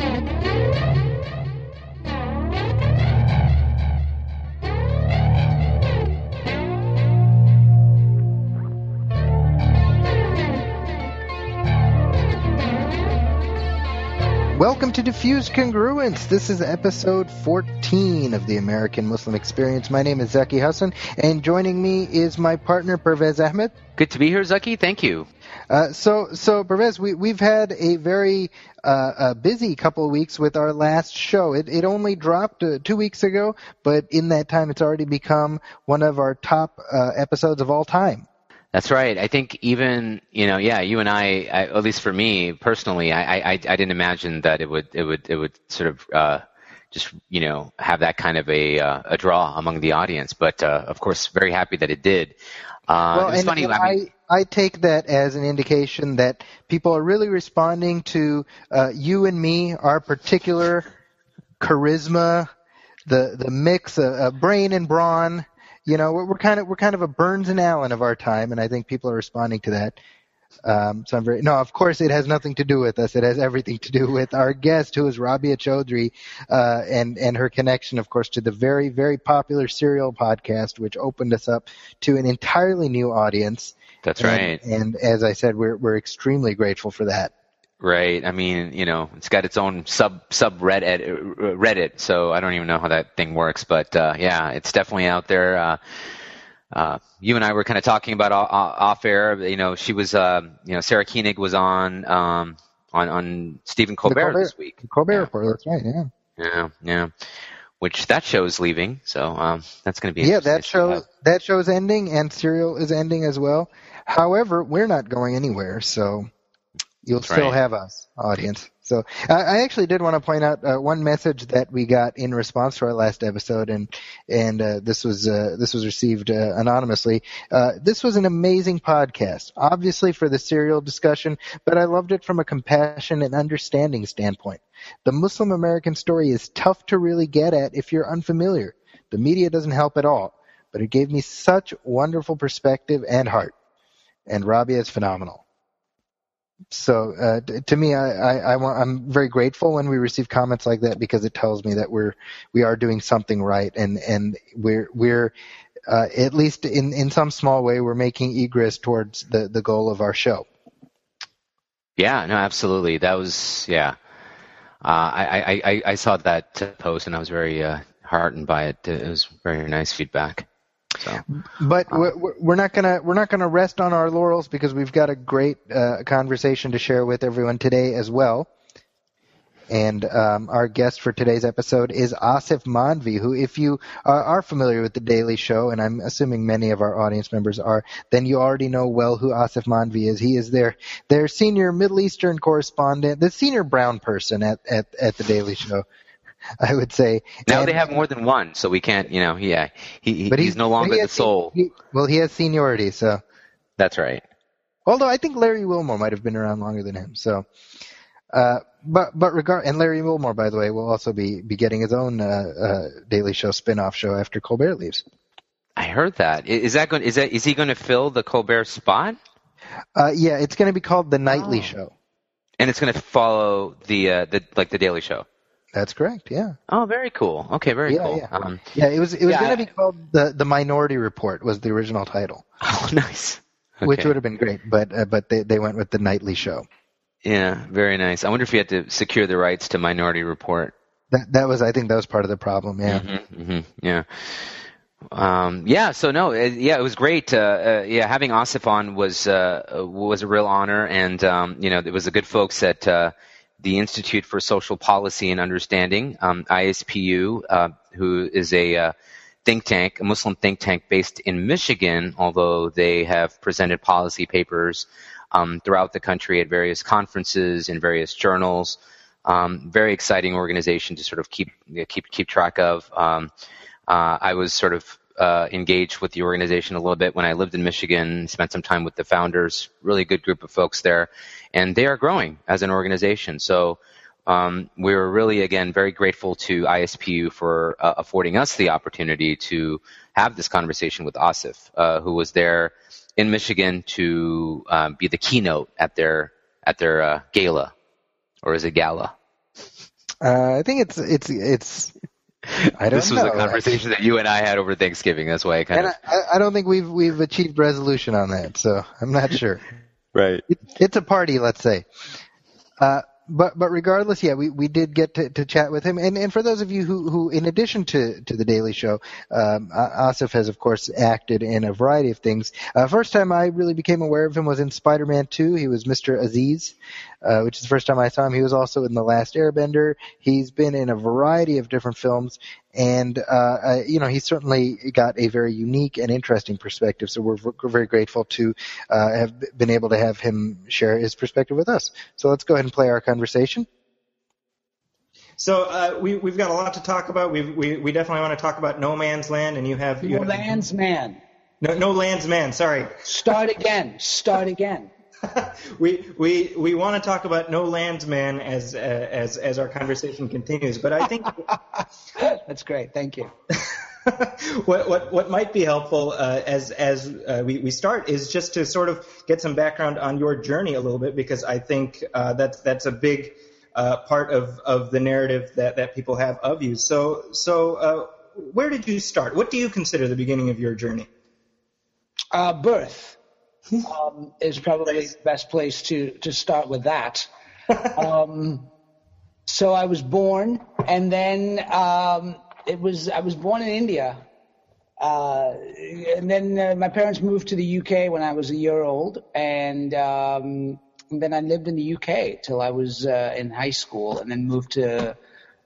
Thank you. Welcome to Diffused Congruence. This is episode 14 of the American Muslim Experience. My name is Zaki Hassan, and joining me is my partner Pervez Ahmed. Good to be here, Zaki. Thank you. Uh, so, so Pervez, we, we've had a very uh, a busy couple of weeks with our last show. It, it only dropped uh, two weeks ago, but in that time, it's already become one of our top uh, episodes of all time. That's right. I think even you know, yeah, you and I, I at least for me personally, I, I, I didn't imagine that it would it would it would sort of uh, just you know have that kind of a uh, a draw among the audience. But uh, of course, very happy that it did. Uh, well, it and, funny. And I, mean, I, I take that as an indication that people are really responding to uh, you and me, our particular charisma, the the mix of uh, brain and brawn you know, we're, we're kind of we're kind of a Burns and Allen of our time, and I think people are responding to that. Um, so I'm very no. Of course, it has nothing to do with us. It has everything to do with our guest, who is Rabia Chaudhry, uh, and and her connection, of course, to the very very popular Serial podcast, which opened us up to an entirely new audience. That's and, right. And as I said, we're we're extremely grateful for that. Right. I mean, you know, it's got its own sub sub Reddit, Reddit. So I don't even know how that thing works, but uh, yeah, it's definitely out there. Uh, uh, you and I were kind of talking about off air. You know, she was, uh, you know, Sarah Koenig was on um, on on Stephen Colbert, Colbert this week. Colbert yeah. Report. That's right. Yeah. Yeah. Yeah. Which that show's leaving, so um, that's going to be yeah. That show that show's ending, and Serial is ending as well. However, we're not going anywhere, so You'll That's still right. have us, audience. So I actually did want to point out uh, one message that we got in response to our last episode, and and uh, this was uh, this was received uh, anonymously. Uh, this was an amazing podcast, obviously for the serial discussion, but I loved it from a compassion and understanding standpoint. The Muslim American story is tough to really get at if you're unfamiliar. The media doesn't help at all, but it gave me such wonderful perspective and heart. And Rabia is phenomenal so uh, to me, I, I, I want, I'm very grateful when we receive comments like that because it tells me that we're we are doing something right and and we're we're uh, at least in in some small way we're making egress towards the the goal of our show. Yeah, no, absolutely. That was yeah. Uh, I, I, I I saw that post and I was very uh, heartened by it. It was very nice feedback. So, but um, we're not gonna we're not gonna rest on our laurels because we've got a great uh, conversation to share with everyone today as well. And um, our guest for today's episode is Asif Mandvi, who, if you are familiar with The Daily Show, and I'm assuming many of our audience members are, then you already know well who Asif Mandvi is. He is their their senior Middle Eastern correspondent, the senior brown person at, at, at The Daily Show. I would say. Now and, they have more than one, so we can't, you know, yeah, he, he, but he's, he's no longer he the soul. He, well, he has seniority, so. That's right. Although I think Larry Wilmore might have been around longer than him, so. Uh, but but regard and Larry Wilmore, by the way, will also be be getting his own uh, uh, Daily Show spin-off show after Colbert leaves. I heard that. Is that going? Is that is he going to fill the Colbert spot? Uh, yeah, it's going to be called the Nightly oh. Show, and it's going to follow the uh, the like the Daily Show. That's correct. Yeah. Oh, very cool. Okay, very yeah, cool. Yeah. Um, yeah, it was it was yeah, going to be called the the Minority Report was the original title. Oh, nice. Okay. Which would have been great, but uh, but they they went with the nightly show. Yeah, very nice. I wonder if you had to secure the rights to Minority Report. That that was I think that was part of the problem. Yeah. Mm-hmm, mm-hmm, yeah. Um, yeah, so no, it, yeah, it was great. Uh, uh, yeah, having Asif on was uh, was a real honor, and um, you know, it was the good folks at uh, the Institute for Social Policy and Understanding, um, ISPU, uh, who is a uh, think tank, a Muslim think tank based in Michigan, although they have presented policy papers um, throughout the country at various conferences in various journals. Um, very exciting organization to sort of keep keep keep track of. Um, uh, I was sort of uh, engaged with the organization a little bit when I lived in Michigan, spent some time with the founders, really good group of folks there, and they are growing as an organization. So um, we are really, again, very grateful to ISPU for uh, affording us the opportunity to have this conversation with Asif, uh, who was there in Michigan to uh, be the keynote at their at their uh, gala, or is it gala? Uh, I think it's it's it's. I don't this was know. a conversation that you and I had over Thanksgiving. That's why I kind and of. I, I don't think we've we've achieved resolution on that, so I'm not sure. Right. It, it's a party, let's say. Uh, but but regardless, yeah, we, we did get to, to chat with him, and and for those of you who, who in addition to, to the Daily Show, um, Asif has of course acted in a variety of things. Uh, first time I really became aware of him was in Spider-Man 2. He was Mr. Aziz, uh, which is the first time I saw him. He was also in The Last Airbender. He's been in a variety of different films, and uh, uh, you know he's certainly got a very unique and interesting perspective. So we're, we're very grateful to uh, have been able to have him share his perspective with us. So let's go ahead and play our conversation. So uh, we we've got a lot to talk about. We we we definitely want to talk about No Man's Land, and you have you No Man's Man. No No Land's Man. Sorry. Start again. Start again. we we we want to talk about No Land's Man as uh, as as our conversation continues, but I think that's great. Thank you. what what what might be helpful uh, as as uh, we we start is just to sort of get some background on your journey a little bit because I think uh, that's that's a big uh, part of of the narrative that that people have of you. So so uh, where did you start? What do you consider the beginning of your journey? Uh, birth um, is probably the best place to, to start with that. um, so I was born, and then um, it was I was born in India, uh, and then uh, my parents moved to the UK when I was a year old, and, um, and then I lived in the UK till I was uh, in high school, and then moved to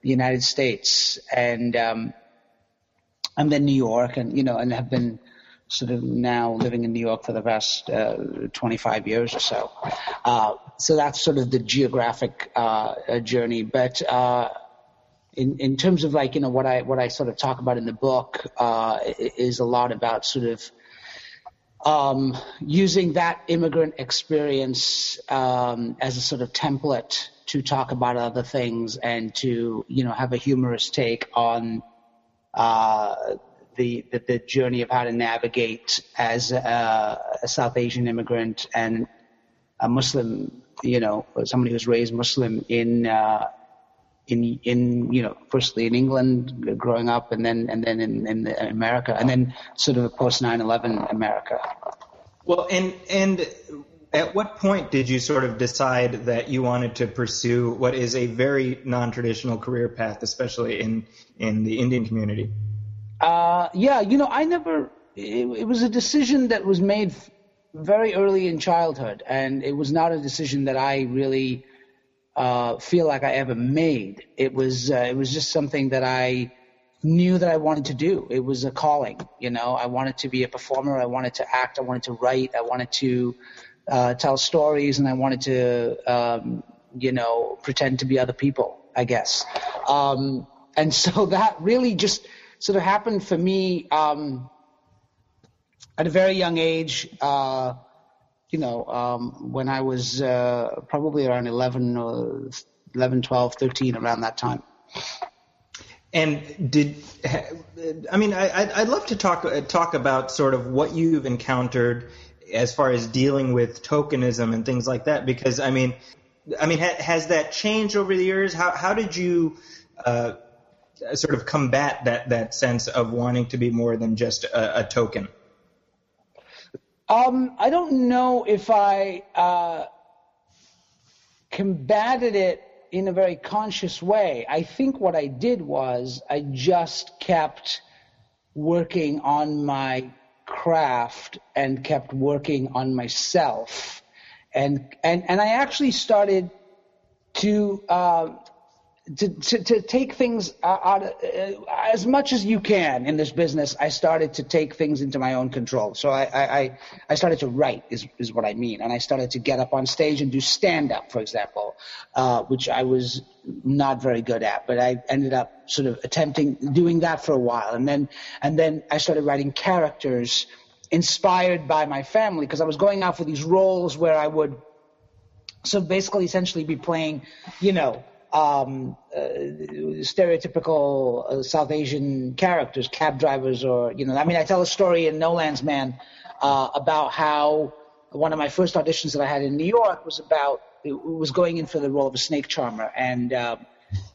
the United States, and um, I'm in New York, and you know, and have been sort of now living in New York for the past uh, 25 years or so. Uh, so that's sort of the geographic uh, journey. But uh, in in terms of like you know what I what I sort of talk about in the book uh, is a lot about sort of. Um, using that immigrant experience um, as a sort of template to talk about other things and to you know have a humorous take on uh, the, the, the journey of how to navigate as a, a, South Asian immigrant and a Muslim, you know, somebody who's raised Muslim in uh, in in you know, firstly in England growing up, and then and then in, in America, and then sort of post 9/11 America. Well, and and at what point did you sort of decide that you wanted to pursue what is a very non-traditional career path, especially in in the Indian community? Uh, yeah, you know, I never. It, it, was a decision that was made very early in childhood, and it was not a decision that I really uh, feel like I ever made. It was uh, it was just something that I knew that I wanted to do. It was a calling, you know. I wanted to be a performer. I wanted to act. I wanted to write. I wanted to uh, tell stories, and I wanted to, um, you know, pretend to be other people. I guess. Um, and so that really just sort of happened for me um, at a very young age. Uh, you know, um, when I was uh, probably around 11 or 11, 12, 13, around that time. And did I mean I, would love to talk talk about sort of what you've encountered as far as dealing with tokenism and things like that because I mean I mean ha, has that changed over the years? How how did you uh, sort of combat that that sense of wanting to be more than just a, a token? Um, I don't know if I uh, combated it in a very conscious way. I think what I did was I just kept working on my craft and kept working on myself, and and and I actually started to. Uh, to, to, to, take things out uh, as much as you can in this business, I started to take things into my own control. So I, I, I started to write is, is what I mean. And I started to get up on stage and do stand up, for example, uh, which I was not very good at, but I ended up sort of attempting doing that for a while. And then, and then I started writing characters inspired by my family because I was going out for these roles where I would, so basically essentially be playing, you know, um, uh, stereotypical uh, South Asian characters, cab drivers, or you know, I mean, I tell a story in No Land's Man uh, about how one of my first auditions that I had in New York was about it was going in for the role of a snake charmer, and uh,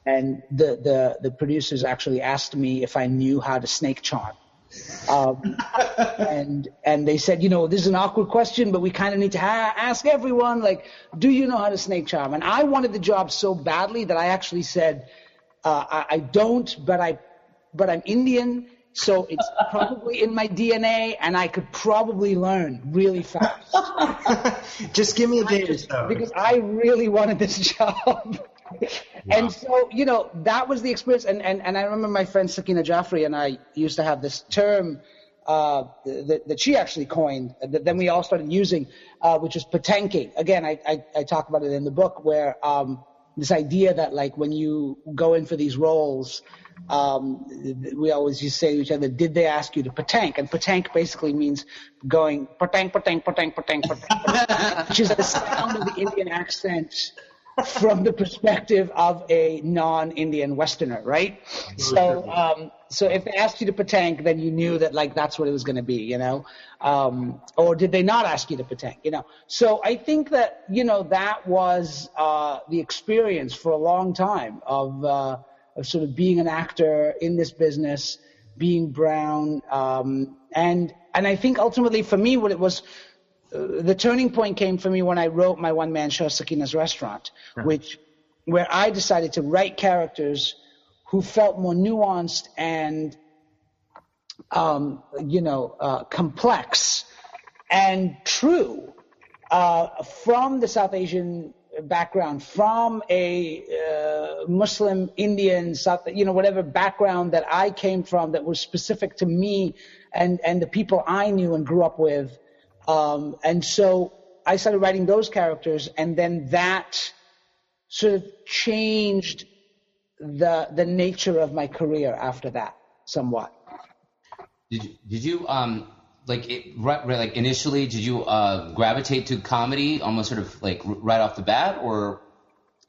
and the, the, the producers actually asked me if I knew how to snake charm. Um, and and they said, you know, this is an awkward question, but we kind of need to ha- ask everyone, like, do you know how to snake charm? And I wanted the job so badly that I actually said, uh, I, I don't, but I, but I'm Indian, so it's probably in my DNA, and I could probably learn really fast. Just give me a day or so. Because I really wanted this job. And so, you know, that was the experience. And, and, and I remember my friend Sakina Jaffrey and I used to have this term uh, that, that she actually coined, that then we all started using, uh, which is patenking. Again, I, I, I, talk about it in the book where um, this idea that like when you go in for these roles, um, we always used to say to each other, did they ask you to patank? And patank basically means going patank, patank, patank, patank, patank, which is the sound of the Indian accent from the perspective of a non-Indian Westerner, right? So, um, so if they asked you to patank, then you knew that like that's what it was going to be, you know. Um, or did they not ask you to patank, you know? So I think that you know that was uh, the experience for a long time of uh, of sort of being an actor in this business, being brown, um, and and I think ultimately for me what it was the turning point came for me when I wrote my one man show, Sakina's Restaurant, uh-huh. which where I decided to write characters who felt more nuanced and um, you know uh, complex and true uh, from the South Asian background, from a uh, Muslim, Indian, South, you know, whatever background that I came from that was specific to me and and the people I knew and grew up with. Um, and so I started writing those characters, and then that sort of changed the the nature of my career after that somewhat. Did you, did you um like it, right, right, like initially did you uh, gravitate to comedy almost sort of like right off the bat or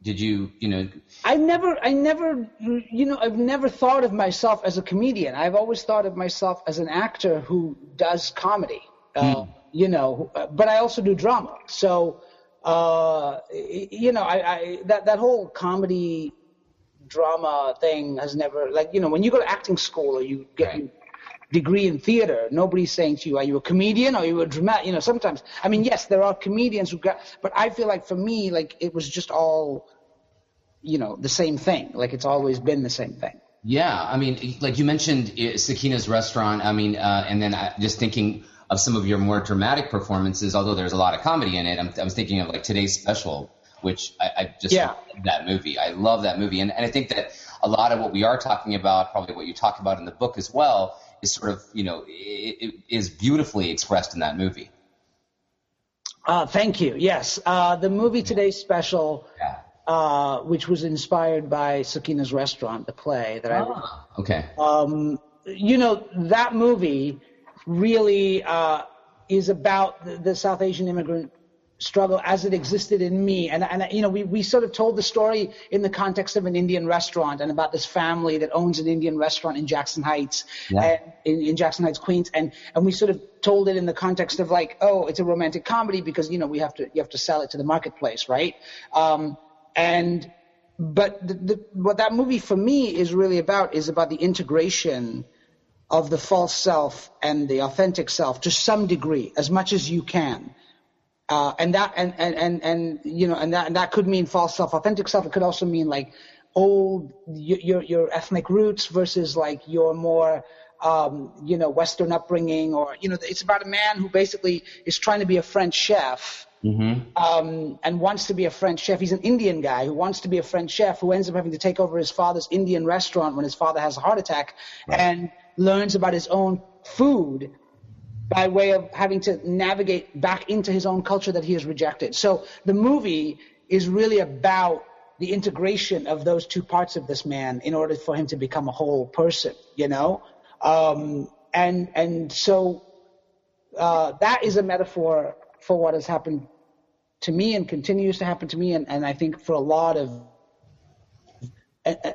did you you know? I never i never you know i've never thought of myself as a comedian. I've always thought of myself as an actor who does comedy. Uh, hmm you know, but I also do drama. So, uh, you know, I, I that that whole comedy drama thing has never like you know when you go to acting school or you get right. degree in theater, nobody's saying to you, "Are you a comedian or are you a dramatic?" You know, sometimes I mean, yes, there are comedians who got, but I feel like for me, like it was just all, you know, the same thing. Like it's always been the same thing. Yeah, I mean, like you mentioned uh, Sakina's restaurant. I mean, uh, and then I, just thinking of some of your more dramatic performances, although there's a lot of comedy in it. I'm, I'm thinking of like today's special, which I, I just yeah. love that movie. I love that movie, and, and I think that a lot of what we are talking about, probably what you talk about in the book as well, is sort of you know it, it is beautifully expressed in that movie. Uh, thank you. Yes, uh, the movie today's special. Yeah. Uh, which was inspired by Sakina's Restaurant, the play that I. Ah, okay. Um, you know that movie really uh, is about the, the, South Asian immigrant struggle as it existed in me. And, and you know, we, we sort of told the story in the context of an Indian restaurant and about this family that owns an Indian restaurant in Jackson Heights, yeah. and, in, in Jackson Heights, Queens. And, and we sort of told it in the context of like, oh, it's a romantic comedy because, you know, we have to, you have to sell it to the marketplace, right? Um, and, but the, the, what that movie for me is really about is about the integration of the false self and the authentic self to some degree, as much as you can. Uh, and that and, and, and, and you know and that and that could mean false self, authentic self. It could also mean like old your your ethnic roots versus like your more um, you know Western upbringing, or you know it's about a man who basically is trying to be a French chef. Mm-hmm. Um, and wants to be a French chef. He's an Indian guy who wants to be a French chef who ends up having to take over his father's Indian restaurant when his father has a heart attack. Right. And learns about his own food by way of having to navigate back into his own culture that he has rejected. So the movie is really about the integration of those two parts of this man in order for him to become a whole person, you know? Um, and, and so, uh, that is a metaphor for what has happened to me and continues to happen to me. And, and I think for a lot of,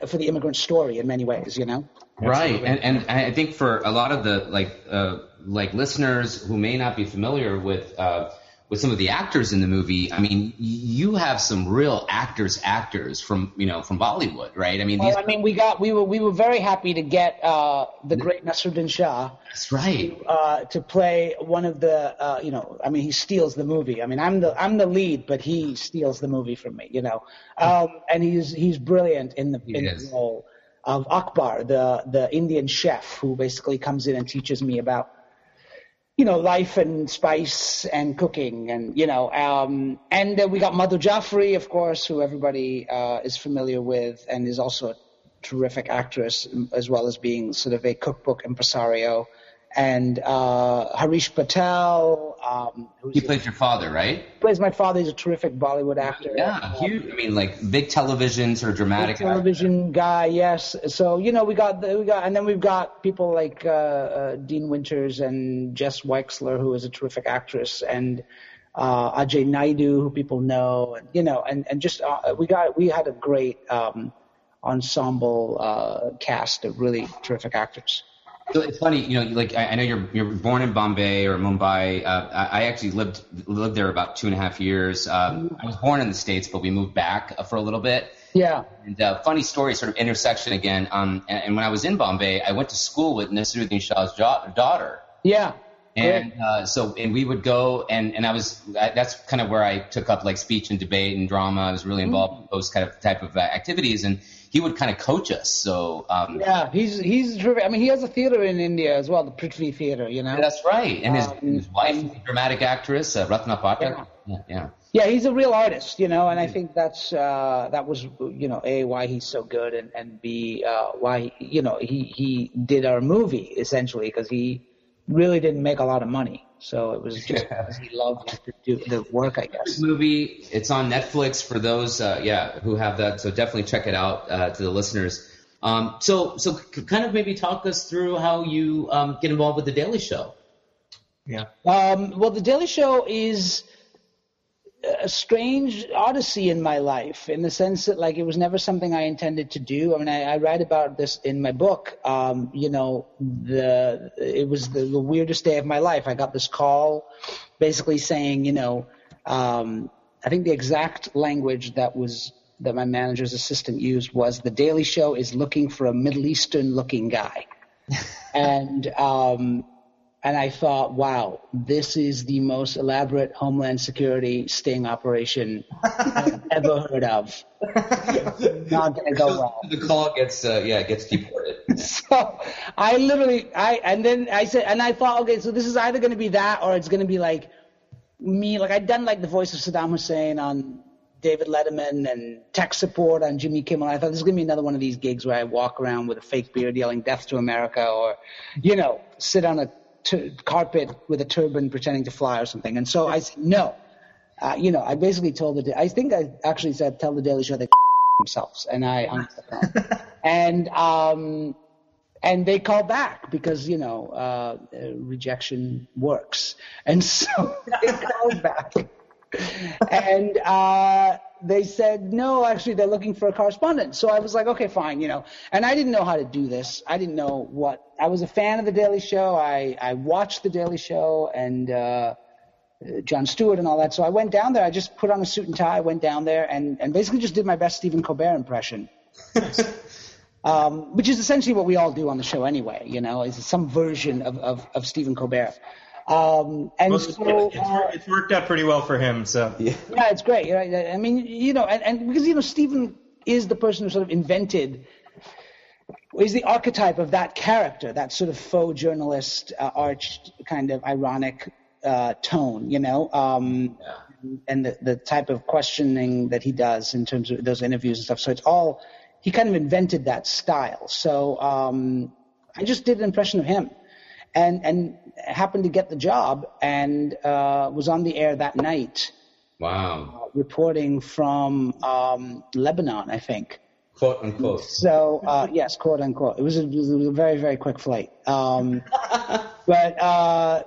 for the immigrant story in many ways, you know? Right, and and I think for a lot of the like uh, like listeners who may not be familiar with uh, with some of the actors in the movie, I mean, you have some real actors, actors from you know from Bollywood, right? I mean, well, I mean, we got we were we were very happy to get uh, the great Naseeruddin Shah. That's right. To, uh, to play one of the, uh, you know, I mean, he steals the movie. I mean, I'm the I'm the lead, but he steals the movie from me, you know. Um, and he's he's brilliant in the, in the role of Akbar, the the Indian chef who basically comes in and teaches me about you know, life and spice and cooking and, you know, um, and uh, we got Madhur Jaffrey, of course, who everybody uh, is familiar with and is also a terrific actress as well as being sort of a cookbook impresario and uh, Harish Patel. Um, he plays your father, right? Plays my father. He's a terrific Bollywood actor. Yeah, huge. I mean, like big television, sort of dramatic. television actor. guy, yes. So you know, we got the, we got, and then we've got people like uh, uh, Dean Winters and Jess Weixler, who is a terrific actress, and uh, Ajay Naidu, who people know, and you know, and and just uh, we got we had a great um, ensemble uh, cast of really terrific actors. So it's funny, you know, like I, I know you're you're born in Bombay or Mumbai. Uh, I, I actually lived lived there about two and a half years. Um, I was born in the states, but we moved back uh, for a little bit. Yeah. And uh, funny story, sort of intersection again. Um, and, and when I was in Bombay, I went to school with Naseeruddin Shah's jo- daughter. Yeah. And uh, so, and we would go, and and I was that's kind of where I took up like speech and debate and drama. I was really involved mm-hmm. in those kind of type of uh, activities, and he would kind of coach us. So um, yeah, he's he's terrific. I mean, he has a theater in India as well, the Prithvi Theater. You know, that's right. And his, um, his wife, and, dramatic actress uh, Ratna Pathak. Yeah. yeah. yeah, yeah. he's a real artist. You know, and I think that's uh, that was you know a why he's so good, and and b uh, why you know he he did our movie essentially because he really didn't make a lot of money. So it was just yeah. because he loved to do the work, I guess. movie, it's on Netflix for those, uh, yeah, who have that. So definitely check it out uh, to the listeners. Um, so, so kind of maybe talk us through how you um, get involved with the Daily Show. Yeah. Um, well, the Daily Show is a strange odyssey in my life in the sense that like it was never something I intended to do. I mean, I, I write about this in my book. Um, you know, the it was the, the, weirdest day of my life. I got this call, basically saying, you know, um, I think the exact language that was that my manager's assistant used was the Daily Show is looking for a Middle Eastern looking guy, and um, and I thought, wow, this is the most elaborate Homeland Security sting operation I've ever heard of. Not gonna go well. The call gets, uh, yeah, gets deported. so I literally, I and then I said, and I thought, okay, so this is either gonna be that or it's gonna be like me, like I'd done like the voice of Saddam Hussein on David Letterman and tech support on Jimmy Kimmel. I thought this is gonna be another one of these gigs where I walk around with a fake beard yelling "Death to America" or, you know, sit on a t- carpet with a turban pretending to fly or something. And so I said, no. Uh, you know, I basically told the, I think I actually said, tell the Daily Show they themselves. And I hung the phone. and, um, and they called back because, you know, uh, rejection works. And so they called back. and, uh, they said, no, actually, they're looking for a correspondent. So I was like, okay, fine, you know. And I didn't know how to do this. I didn't know what. I was a fan of The Daily Show. I, I watched The Daily Show and uh, Jon Stewart and all that. So I went down there. I just put on a suit and tie, went down there, and, and basically just did my best Stephen Colbert impression. um, which is essentially what we all do on the show anyway, you know, is some version of, of, of Stephen Colbert. Um, and well, so it's, uh, it's, worked out pretty well for him. So yeah, yeah it's great. Right? I mean, you know, and, and because you know, Stephen is the person who sort of invented. Is the archetype of that character, that sort of faux journalist, uh, arch kind of ironic uh, tone, you know, um, yeah. and the, the type of questioning that he does in terms of those interviews and stuff. So it's all he kind of invented that style. So um, I just did an impression of him and and happened to get the job and uh, was on the air that night. Wow. Uh, reporting from um, Lebanon, I think. Quote unquote. So uh, yes, quote unquote. It was, a, it was a very very quick flight. Um, but uh,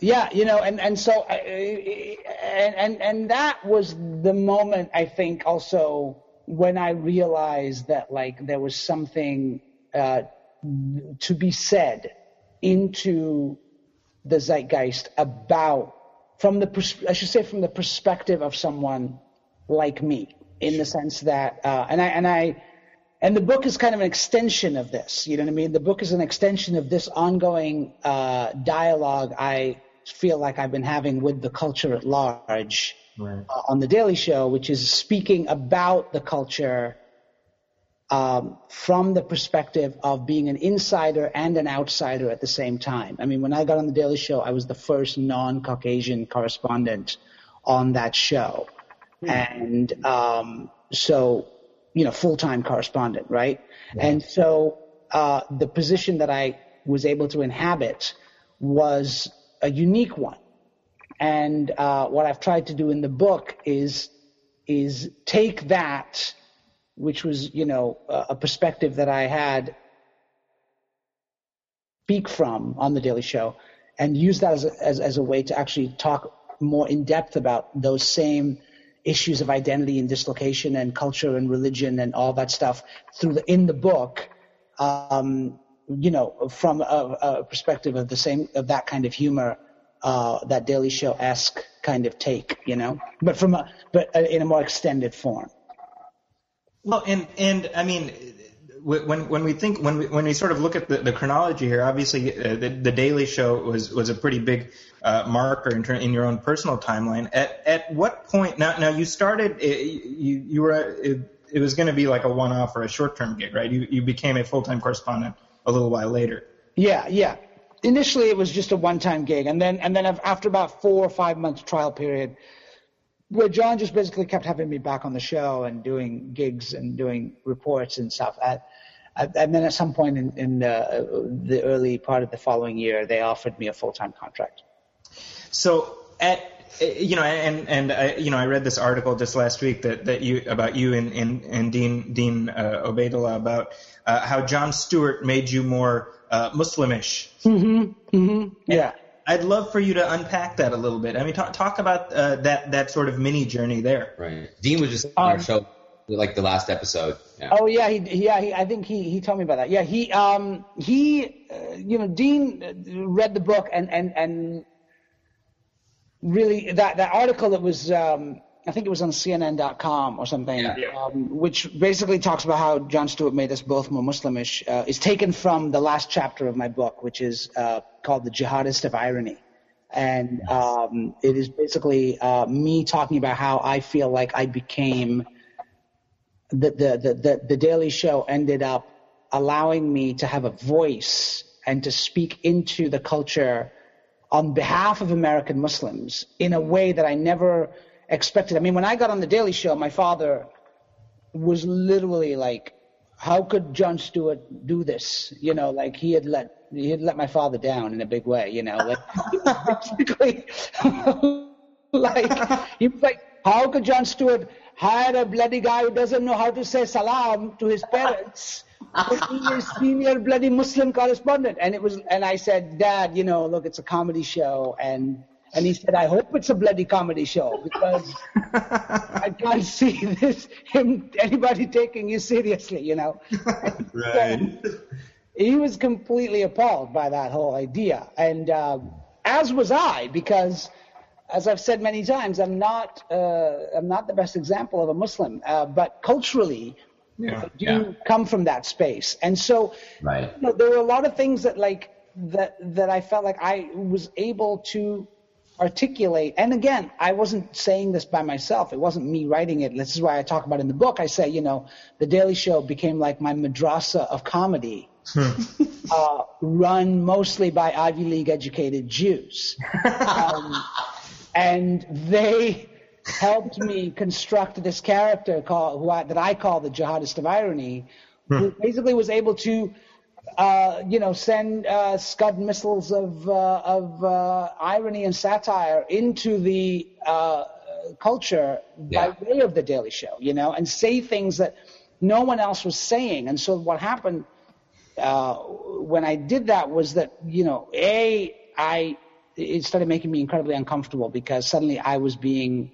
yeah, you know, and and so and and and that was the moment I think also when I realized that like there was something uh, to be said into the zeitgeist about from the pers- I should say from the perspective of someone like me, in the sense that, uh, and I and I. And the book is kind of an extension of this. You know what I mean? The book is an extension of this ongoing uh, dialogue I feel like I've been having with the culture at large right. uh, on the Daily Show, which is speaking about the culture um, from the perspective of being an insider and an outsider at the same time. I mean, when I got on the Daily Show, I was the first non-Caucasian correspondent on that show, mm. and um, so you know, full-time correspondent, right? And so uh, the position that I was able to inhabit was a unique one. And uh, what I've tried to do in the book is is take that which was, you know, a perspective that I had speak from on the Daily Show, and use that as a, as, as a way to actually talk more in depth about those same issues of identity and dislocation and culture and religion and all that stuff through the in the book. Um, you know, from a, a, perspective of the same of that kind of humor, uh, that Daily Show esque kind of take, you know, but from a but in a more extended form. Well, and and I mean, when when we think when we when we sort of look at the, the chronology here, obviously uh, the, the Daily Show was was a pretty big uh, marker in, in your own personal timeline. At at what point now? Now you started uh, you you were it, it was going to be like a one off or a short term gig, right? You you became a full time correspondent a little while later. Yeah, yeah. Initially, it was just a one time gig, and then and then after about four or five months trial period where Jon just basically kept having me back on the show and doing gigs and doing reports and stuff. At, at, and then at some point in, in the, the early part of the following year, they offered me a full time contract. So at you know, and and I, you know, I read this article just last week that, that you about you and and, and Dean Dean uh, Obeidallah about uh, how Jon Stewart made you more uh, Muslimish. Mm-hmm. Mm-hmm. Yeah. I'd love for you to unpack that a little bit. I mean, talk, talk about uh, that that sort of mini journey there. Right. Dean was just on um, our show, like the last episode. Yeah. Oh yeah, he, yeah. He, I think he he told me about that. Yeah, he um he uh, you know Dean read the book and and and really that that article that was um I think it was on CNN.com or something, yeah. um, which basically talks about how Jon Stewart made us both more Muslimish, uh, is taken from the last chapter of my book, which is uh, called The Jihadist of Irony. And um, it is basically uh, me talking about how I feel like I became the, the, the, the, the Daily Show ended up allowing me to have a voice and to speak into the culture on behalf of American Muslims in a way that I never – expected. I mean, when I got on the Daily Show, my father was literally like, "How could Jon Stewart do this?" You know, like he had let he had let my father down in a big way. You know, like like he was like, "How could Jon Stewart hire a bloody guy who doesn't know how to say salam to his parents?" is senior bloody Muslim correspondent, and it was, and I said, Dad, you know, look, it's a comedy show, and and he said, I hope it's a bloody comedy show because I can't see this him anybody taking you seriously, you know. right. So he was completely appalled by that whole idea, and uh, as was I, because as I've said many times, I'm not uh, I'm not the best example of a Muslim, uh, but culturally. Yeah, do yeah. come from that space, and so right. you know, there were a lot of things that like that that I felt like I was able to articulate, and again, I wasn't saying this by myself. It wasn't me writing it. This is why I talk about it in the book. I say, you know, The Daily Show became like my madrasa of comedy. Uh, run mostly by Ivy League educated Jews. Um, and they helped me construct this character called, who I, that I call the jihadist of irony, who hmm. basically was able to uh, you know, send uh, Scud missiles of uh, of uh, irony and satire into the uh, culture yeah. by way of the Daily Show, you know, and say things that no one else was saying. And so what happened uh, when I did that was that you know, a I it started making me incredibly uncomfortable because suddenly I was being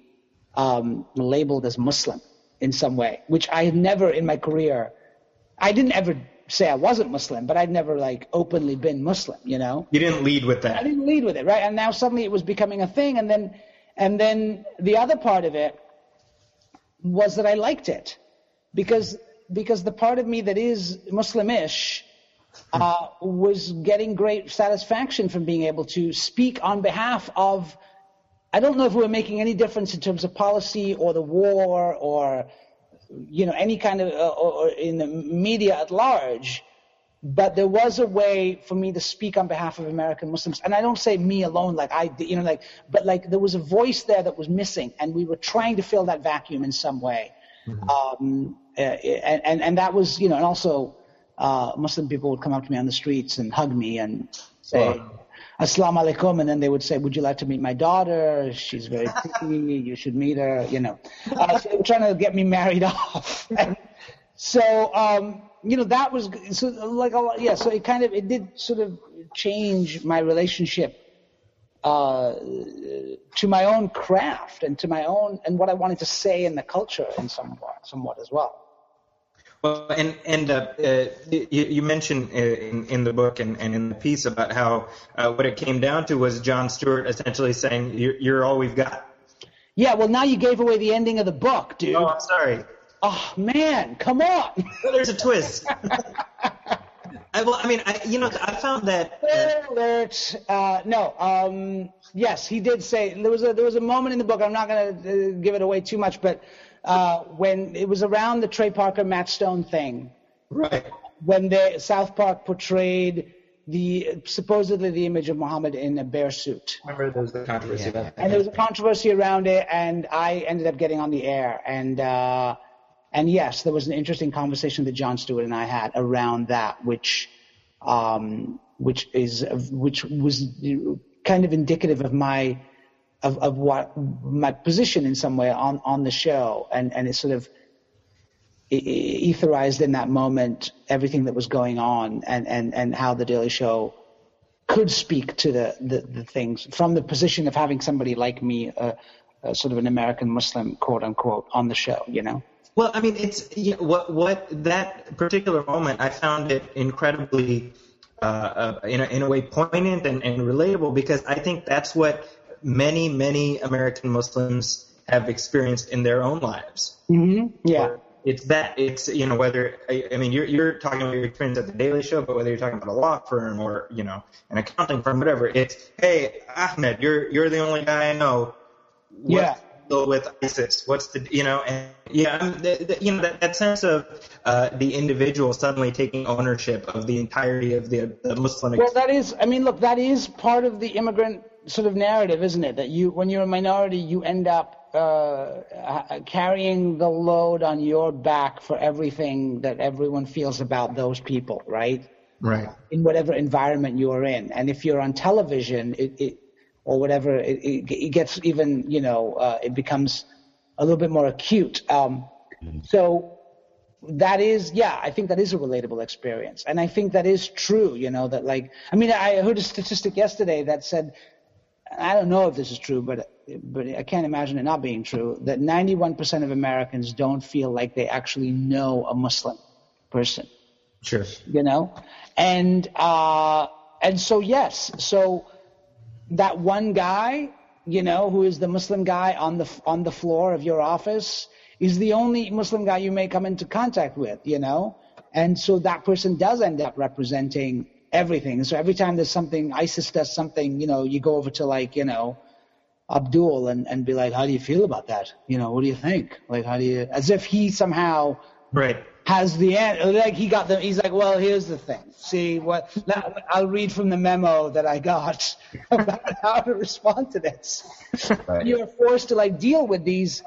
um, labeled as Muslim in some way, which I had never in my career. I didn't ever say I wasn't Muslim, but I'd never like openly been Muslim, you know. You didn't lead with that. I didn't lead with it, right? And now suddenly it was becoming a thing, and then and then the other part of it was that I liked it because because the part of me that is Muslimish uh, was getting great satisfaction from being able to speak on behalf of. I don't know if we were making any difference in terms of policy or the war or you know any kind of uh, or in the media at large but there was a way for me to speak on behalf of American Muslims. And I don't say me alone, like I, you know, like, but like there was a voice there that was missing, and we were trying to fill that vacuum in some way. Mm-hmm. Um, uh, and, and, and that was, you know, and also uh, Muslim people would come up to me on the streets and hug me and say, Assalamu alaikum, and then they would say, Would you like to meet my daughter? She's very pretty, you should meet her, you know. Uh, so they were trying to get me married off. And so, um, you know, that was so like a lot, yeah. So it kind of it did sort of change my relationship uh, to my own craft and to my own and what I wanted to say in the culture in somewhat, somewhat as well. Well, and and uh, uh, you, you, mentioned uh, in, in the book and, and in the piece about how uh, what it came down to was Jon Stewart essentially saying, "You're, you're all we've got." Yeah, well, now you gave away the ending of the book, dude. Oh, I'm sorry. Oh man, come on! well, there's a twist. I, well, I mean, I, you know, I found that. Uh, alert! Uh, no, um, yes, he did say there was a there was a moment in the book. I'm not going to uh, give it away too much, but uh, when it was around the Trey Parker Matt Stone thing, right? When the South Park portrayed the supposedly the image of Muhammad in a bear suit. Remember there was the controversy yeah. about that. And there was a controversy around it, and I ended up getting on the air, and uh, and yes, there was an interesting conversation that Jon Stewart and I had around that, which, um, which is, which was kind of indicative of my, of, of what my position in some way on, on the show. And, and it sort of etherized in that moment everything that was going on and, and, and how the Daily Show could speak to the, the, the things from the position of having somebody like me, uh, uh, sort of an American Muslim, quote unquote, on the show, you know? Well, I mean, it's you know, what what that particular moment I found it incredibly, uh, uh, in a in a way poignant and, and relatable because I think that's what many many American Muslims have experienced in their own lives. Mm-hmm. Yeah. it's that it's you know whether I, I mean you're you're talking about your experience at the Daily Show, but whether you're talking about a law firm or you know an accounting firm, whatever, it's hey Ahmed, you're you're the only guy I know. What's, yeah with ISIS? What's the you know and yeah the, the, you know that, that sense of uh, the individual suddenly taking ownership of the entirety of the, the Muslim. Well, that is I mean look that is part of the immigrant sort of narrative, isn't it? That you when you're a minority you end up uh, carrying the load on your back for everything that everyone feels about those people, right? Right. In whatever environment you are in, and if you're on television, it, it or whatever, it, it, it gets even, you know, uh, it becomes a little bit more acute. Um, so that is, yeah, I think that is a relatable experience. And I think that is true, you know, that like, I mean, I heard a statistic yesterday that said, I don't know if this is true, but but I can't imagine it not being true. That 91% of Americans don't feel like they actually know a Muslim person. Sure. You know, and uh, and so yes, so that one guy, you know, who is the Muslim guy on the on the floor of your office, is the only Muslim guy you may come into contact with, you know, and so that person does end up representing everything. So every time there's something, ISIS does something, you know, you go over to like, you know, Abdul and, and be like, how do you feel about that? You know, what do you think? Like, how do you, as if he somehow right has the end. Like he got the. He's like, well, here's the thing. See what? I'll read from the memo that I got about how to respond to this. Right. You're forced to like deal with these.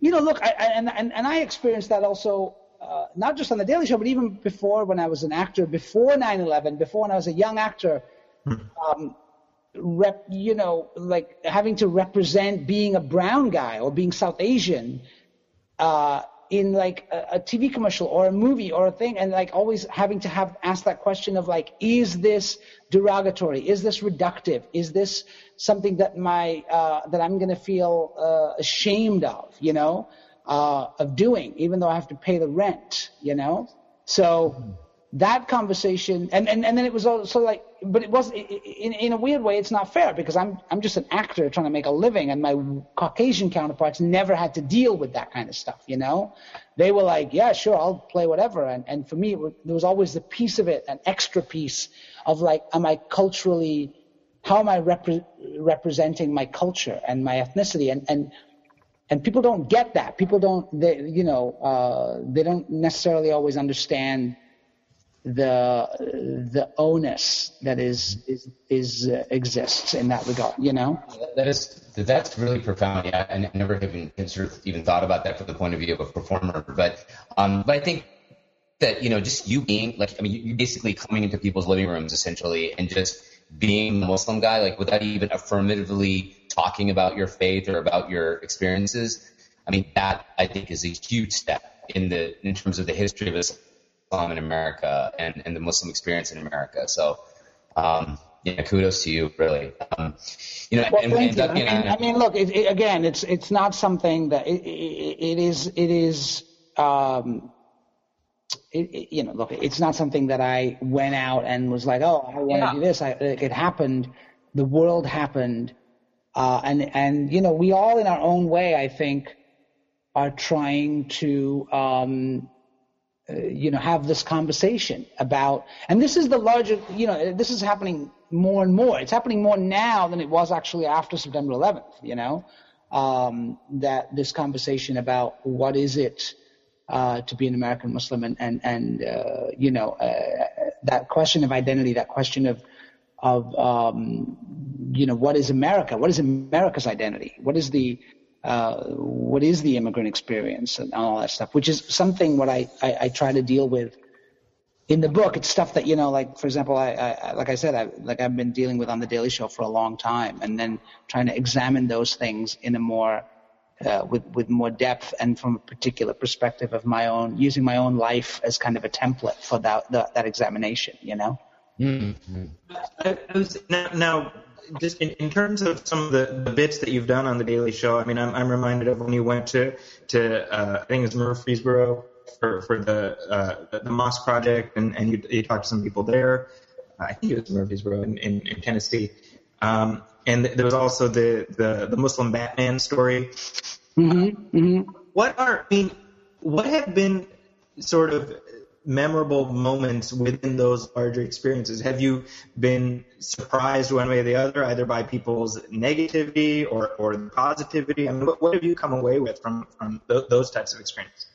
You know, look, I, and and and I experienced that also. Uh, not just on the Daily Show, but even before when I was an actor, before 9/11, before when I was a young actor, hmm. um, rep, you know, like having to represent being a brown guy or being South Asian, uh, in like a, a, TV commercial or a movie or a thing, and like always having to have ask that question of like, is this derogatory? Is this reductive? Is this something that my uh, that I'm going to feel uh, ashamed of? You know, uh, of doing, even though I have to pay the rent. You know, so that conversation, and, and, and then it was also like, but it was in, in a weird way, it's not fair because I'm I'm just an actor trying to make a living, and my Caucasian counterparts never had to deal with that kind of stuff. You know, they were like, yeah, sure, I'll play whatever, and and for me, there was always the piece of it, an extra piece of like, am I culturally, how am I repre- representing my culture and my ethnicity, and and and people don't get that. People don't, they, you know, uh, they don't necessarily always understand the the onus that is is is uh, exists in that regard. You know, that is that's really profound. Yeah, I never even considered, even thought about that from the point of view of a performer. But um, but I think that you know, just you being like, I mean, you basically coming into people's living rooms essentially, and just being a Muslim guy, like without even affirmatively talking about your faith or about your experiences. I mean, that I think is a huge step in the in terms of the history of Islam Islam in America and, and the Muslim experience in America. So, um, yeah, kudos to you, really. Um, you know, well, and, thank and, you. I, mean, I mean, look, it, it, again, it's it's not something that it, it is it is. Um, it, you know, look, it's not something that I went out and was like, oh, I want to yeah. do this. I, it happened. The world happened, uh, and and you know, we all in our own way, I think, are trying to um, uh, you know, have this conversation about, and this is the larger, you know, this is happening more and more. It's happening more now than it was actually after September 11th, you know, um, that this conversation about what is it uh, to be an American Muslim and, and, and uh, you know, uh, that question of identity, that question of, of, um, you know, what is America? What is America's identity? What is the, uh, what is the immigrant experience and all that stuff, which is something what I, I, I, try to deal with in the book. It's stuff that, you know, like, for example, I, I like I said, I, like I've been dealing with on the Daily Show for a long time and then trying to examine those things in a more, uh, with, with more depth and from a particular perspective of my own, using my own life as kind of a template for that, that, that examination, you know? Mm-hmm. I was, now, now just in, in terms of some of the, the bits that you've done on the Daily Show, I mean, I'm, I'm reminded of when you went to to uh, I think it's Murfreesboro for for the uh, the Mosque Project, and and you, you talked to some people there. I think it was Murfreesboro in, in, in Tennessee. Um, and there was also the, the, the Muslim Batman story. Mm-hmm, mm-hmm. What are I mean? What have been sort of memorable moments within those larger experiences? Have you been surprised one way or the other, either by people's negativity or, or positivity? I mean, what, what have you come away with from, from th- those types of experiences?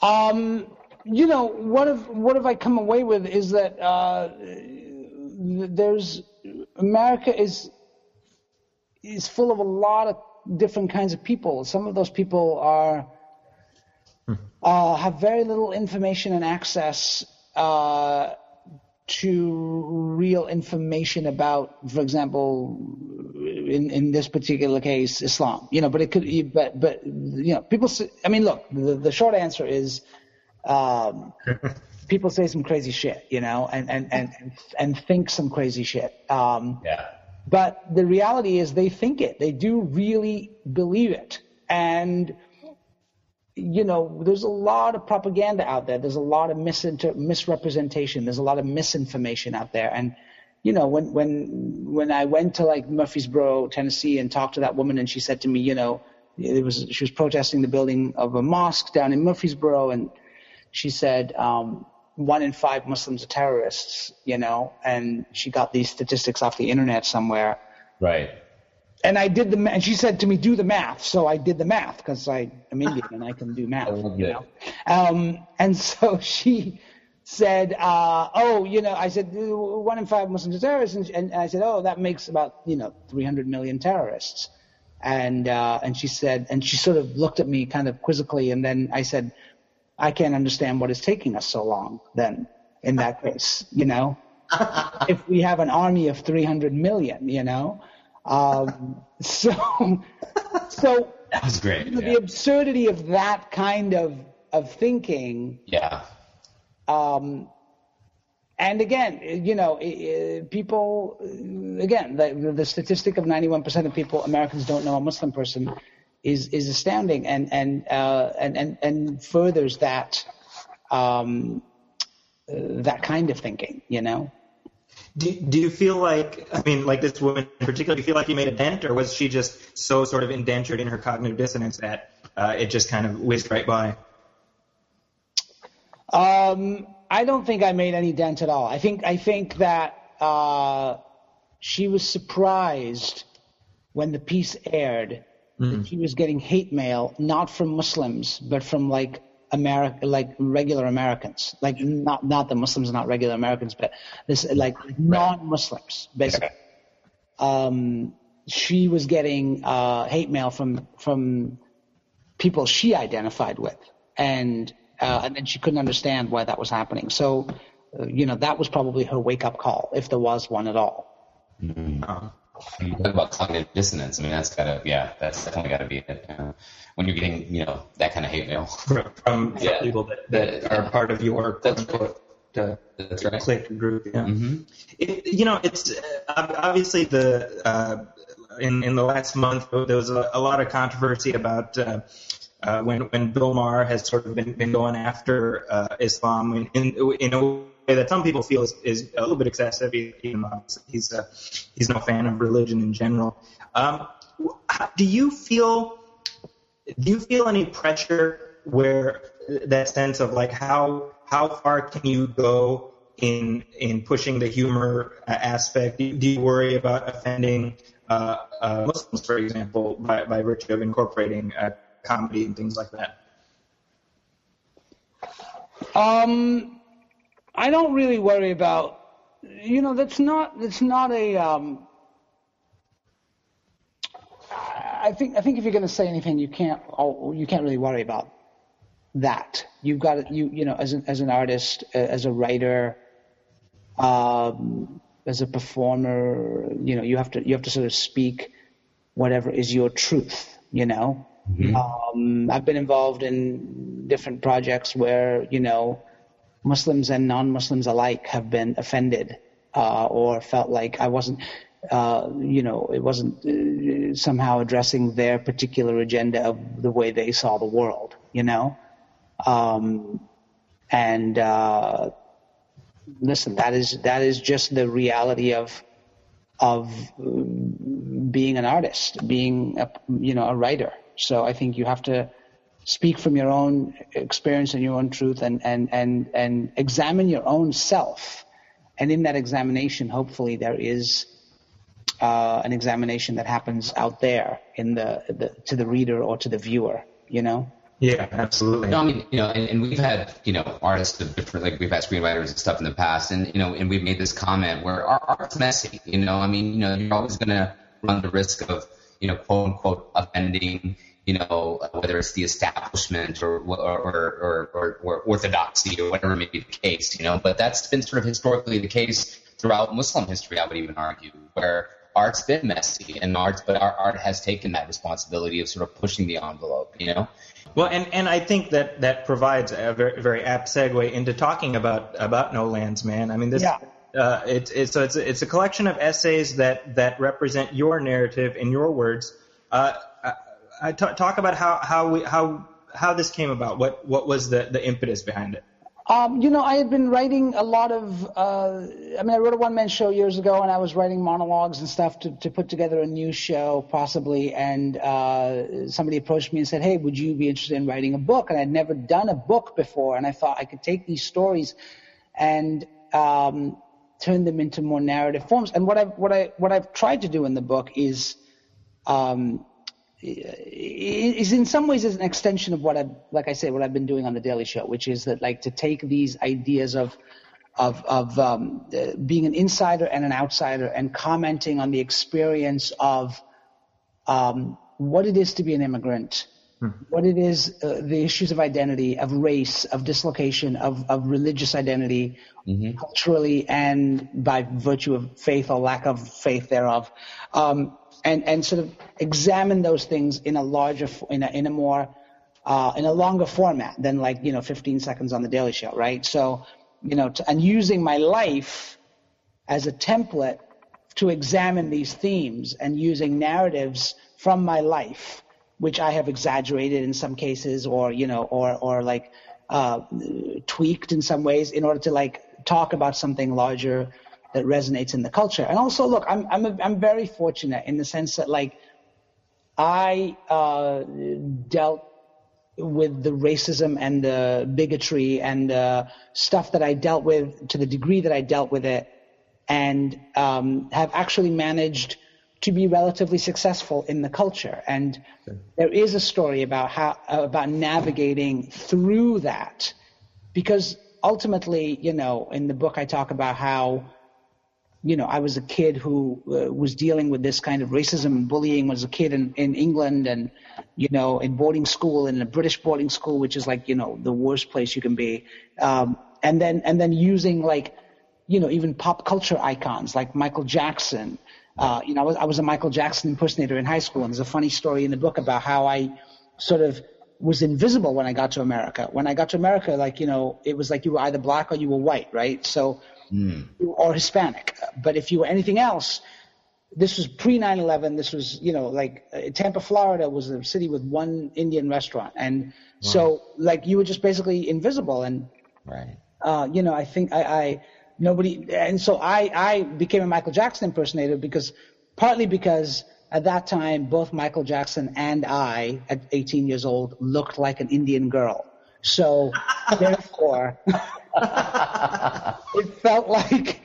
Um, you know, what have, what have I come away with is that uh, there's America is is full of a lot of different kinds of people. Some of those people are uh, have very little information and access uh, to real information about, for example, in, in this particular case, Islam. You know, but it could, but but you know, people. Say, I mean, look, the, the short answer is. Um, people say some crazy shit, you know, and and and and think some crazy shit. Um, yeah. But the reality is, they think it. They do really believe it, and you know, there's a lot of propaganda out there. There's a lot of misinter- misrepresentation. There's a lot of misinformation out there. And, you know, when, when, when I went to like Murfreesboro, Tennessee and talked to that woman and she said to me, you know, it was, she was protesting the building of a mosque down in Murfreesboro and she said, um, one in five Muslims are terrorists, you know, and she got these statistics off the internet somewhere. Right and I did the and she said to me, "Do the math." So I did the math because I am Indian and I can do math. you know? um, and so she said, uh, "Oh, you know," I said, "One in five Muslims are terrorists," and, and I said, "Oh, that makes about you know 300 million terrorists." And uh, and she said, and she sort of looked at me kind of quizzically, and then I said, "I can't understand what is taking us so long." Then in that case, you know, if we have an army of 300 million, you know. Um, so, so great. yeah. The absurdity of that kind of of thinking. Yeah. Um, and again, you know, people, again, the, the statistic of 91% of people, Americans don't know a Muslim person is, is astounding and, and, uh, and, and, and furthers that, um, uh, that kind of thinking, you know. Do, do you feel like, I mean, like this woman in particular, do you feel like you made a dent, or was she just so sort of indentured in her cognitive dissonance that uh, it just kind of whizzed right by? Um, I don't think I made any dent at all. I think I think that uh, she was surprised when the piece aired mm-hmm. that she was getting hate mail not from Muslims but from like America, like regular Americans, like not not the Muslims not regular Americans, but this like non-Muslims basically. Um, she was getting uh, hate mail from from people she identified with, and uh, and then she couldn't understand why that was happening. So, uh, you know, that was probably her wake up call, if there was one at all. Mm-hmm. Uh-huh. about cognitive dissonance. I mean, that's gotta, yeah, that's definitely gotta be it. Uh, when you're getting, you know, that kind of hate mail from, from yeah. people that, that are part of your quote unquote uh, that's right. click group. Yeah. Mm-hmm. It, you know, it's uh, obviously the uh, in in the last month there was a, a lot of controversy about uh, uh, when when Bill Maher has sort of been, been going after uh, Islam in, in, in a that some people feel is, is a little bit excessive. He, he's uh, he's no fan of religion in general. Um, do you feel do you feel any pressure where that sense of like how how far can you go in in pushing the humor aspect? Do you worry about offending uh, uh, Muslims, for example, by, by virtue of incorporating uh, comedy and things like that? Um, I don't really worry about. You know, that's not that's not a. Um, I think I think if you're going to say anything, you can't oh, you can't really worry about that. You've got to, you you know as an as an artist, as a writer, um, as a performer, you know you have to you have to sort of speak whatever is your truth. You know, Mm-hmm. Um, I've been involved in different projects where, you know, Muslims and non-Muslims alike have been offended uh, or felt like I wasn't, uh, you know, it wasn't uh, somehow addressing their particular agenda of the way they saw the world, you know. Um, and uh, listen, that is that is just the reality of of being an artist, being a, you know a writer. So I think you have to speak from your own experience and your own truth and, and, and, and examine your own self. And in that examination, hopefully there is uh, an examination that happens out there in the, the, to the reader or to the viewer, you know? Yeah, absolutely. No, I mean, you know, and, and, we've had, you know, artists of different, like we've had screenwriters and stuff in the past, and you know, and we've made this comment where our art's messy. You know, I mean, you know, you're always going to run the risk of, you know, quote unquote offending, you know, whether it's the establishment or, or, or, or, or orthodoxy or whatever may be the case, you know, but that's been sort of historically the case throughout Muslim history, I would even argue, where art's been messy and art, but our art has taken that responsibility of sort of pushing the envelope, you know? Well, and, and I think that that provides a very, very apt segue into talking about, about No Land's Man. I mean, this, yeah. uh, it's, it's, so it's, a, it's a collection of essays that, that represent your narrative in your words. Uh, uh, t- talk about how how we how how this came about. What what was the the impetus behind it? Um, you know, I had been writing a lot of. Uh, I mean, I wrote a one man show years ago, and I was writing monologues and stuff to to put together a new show, possibly. And uh, somebody approached me and said, "Hey, would you be interested in writing a book?" And I'd never done a book before, and I thought I could take these stories and um, turn them into more narrative forms. And what I what I what I've tried to do in the book is. Um, is in some ways is an extension of what I, like I said, what I've been doing on the Daily Show, which is that like to take these ideas of of of um, uh, being an insider and an outsider and commenting on the experience of um, what it is to be an immigrant, hmm. what it is, uh, the issues of identity, of race, of dislocation, of of religious identity, mm-hmm. culturally, and by virtue of faith or lack of faith thereof. Um, and, and sort of examine those things in a larger, in a, in a more, uh, in a longer format than like, you know, 15 seconds on the Daily Show, right? So, you know, to, and using my life as a template to examine these themes and using narratives from my life, which I have exaggerated in some cases or, you know, or, or like, uh, tweaked in some ways in order to like talk about something larger that resonates in the culture. And also, look, I'm I'm a, I'm very fortunate in the sense that like I uh, dealt with the racism and the bigotry and uh, stuff that I dealt with to the degree that I dealt with it, and um, have actually managed to be relatively successful in the culture. And there is a story about how about navigating through that, because ultimately, you know, in the book I talk about how you know, I was a kid who uh, was dealing with this kind of racism and bullying was a kid in, in England and, you know, in boarding school, in a British boarding school, which is like, you know, the worst place you can be. Um, and then, and then using like, you know, even pop culture icons like Michael Jackson. Uh, you know, I was, I was a Michael Jackson impersonator in high school. And there's a funny story in the book about how I sort of was invisible when I got to America. When I got to America, like, you know, it was like you were either black or you were white, right? So, mm. or Hispanic. But if you were anything else, this was pre 9/11. This was, you know, like uh, Tampa, Florida was a city with one Indian restaurant, and wow. so like you were just basically invisible. And right, uh, you know, I think I, I nobody, and so I I became a Michael Jackson impersonator because partly because at that time both Michael Jackson and I at 18 years old looked like an Indian girl. So therefore. it felt like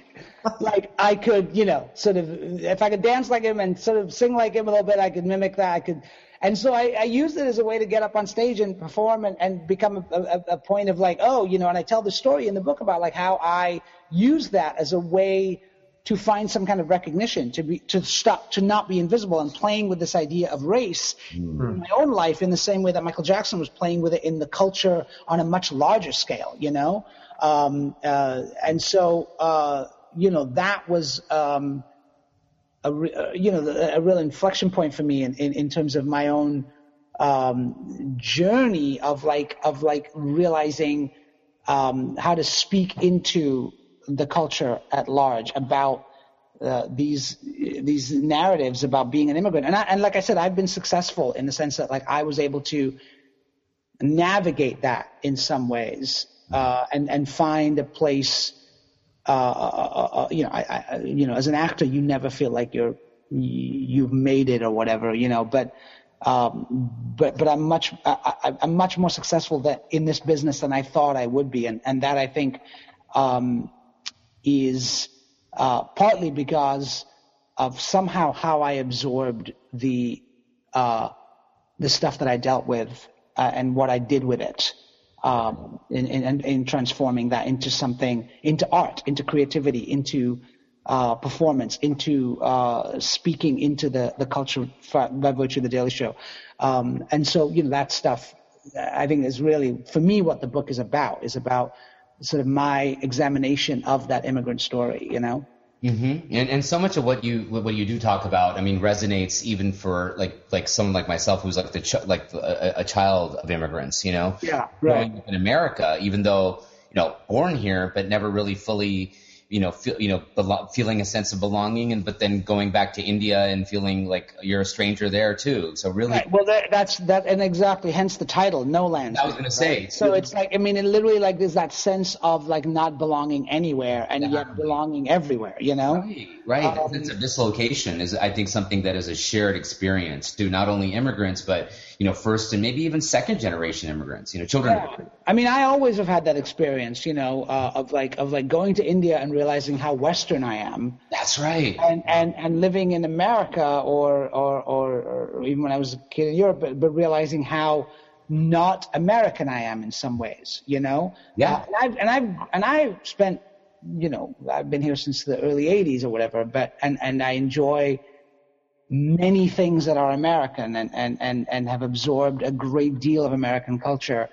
like I could, you know, sort of if I could dance like him and sort of sing like him a little bit, I could mimic that. I could, and so I, I used it as a way to get up on stage and perform and, and become a, a, a point of like, oh, you know, and I tell the story in the book about like how I use that as a way to find some kind of recognition, to be to stop to not be invisible and playing with this idea of race mm-hmm. in my own life in the same way that Michael Jackson was playing with it in the culture on a much larger scale, you know. Um, uh, and so, uh, you know, that was, um, a re- uh, you know, a real inflection point for me in, in, in terms of my own, um, journey of like, of like realizing, um, how to speak into the culture at large about, uh, these these narratives about being an immigrant, and I, and like I said, I've been successful in the sense that like I was able to navigate that in some ways, uh, and and find a place. Uh, uh, uh, uh, you know, I, I, you know, as an actor, you never feel like you're you've made it or whatever, you know. But um, but but I'm much I, am much more successful that in this business than I thought I would be, and and that I think um, is uh, partly because of somehow how I absorbed the uh, the stuff that I dealt with uh, and what I did with it um, in, in, in, transforming that into something, into art, into creativity, into uh, performance, into uh, speaking into the, the culture by virtue of the Daily Show. Um, and so, you know, that stuff I think is really, for me, what the book is about, is about sort of my examination of that immigrant story, you know? Mm-hmm. And and so much of what you what you do talk about, I mean, resonates even for like like someone like myself who's like the ch- like a, a, child of immigrants, you know, yeah, right. growing up in America, even though you know born here but never really fully you know, feel, you know, belo- feeling a sense of belonging, and but then going back to India and feeling like you're a stranger there too. So really, right. well, that, that's that, and exactly, hence the title, No Land. I was going to say. So it's like, I mean, it literally like there's that sense of like not belonging anywhere and yeah. yet belonging everywhere. You know, right? Right. Um, sense of dislocation is, I think, something that is a shared experience to not only immigrants but you know, first and maybe even second generation immigrants, you know, children. Yeah. I mean, I always have had that experience, you know, uh, of like of like going to India and realizing how Western I am. That's right. And and and living in America or or or, or even when I was a kid in Europe, but, but realizing how not American I am in some ways, you know. Yeah. Uh, and I've and I've and I've spent, you know, I've been here since the early '80s or whatever, but and and I enjoy many things that are American and, and, and, and have absorbed a great deal of American culture.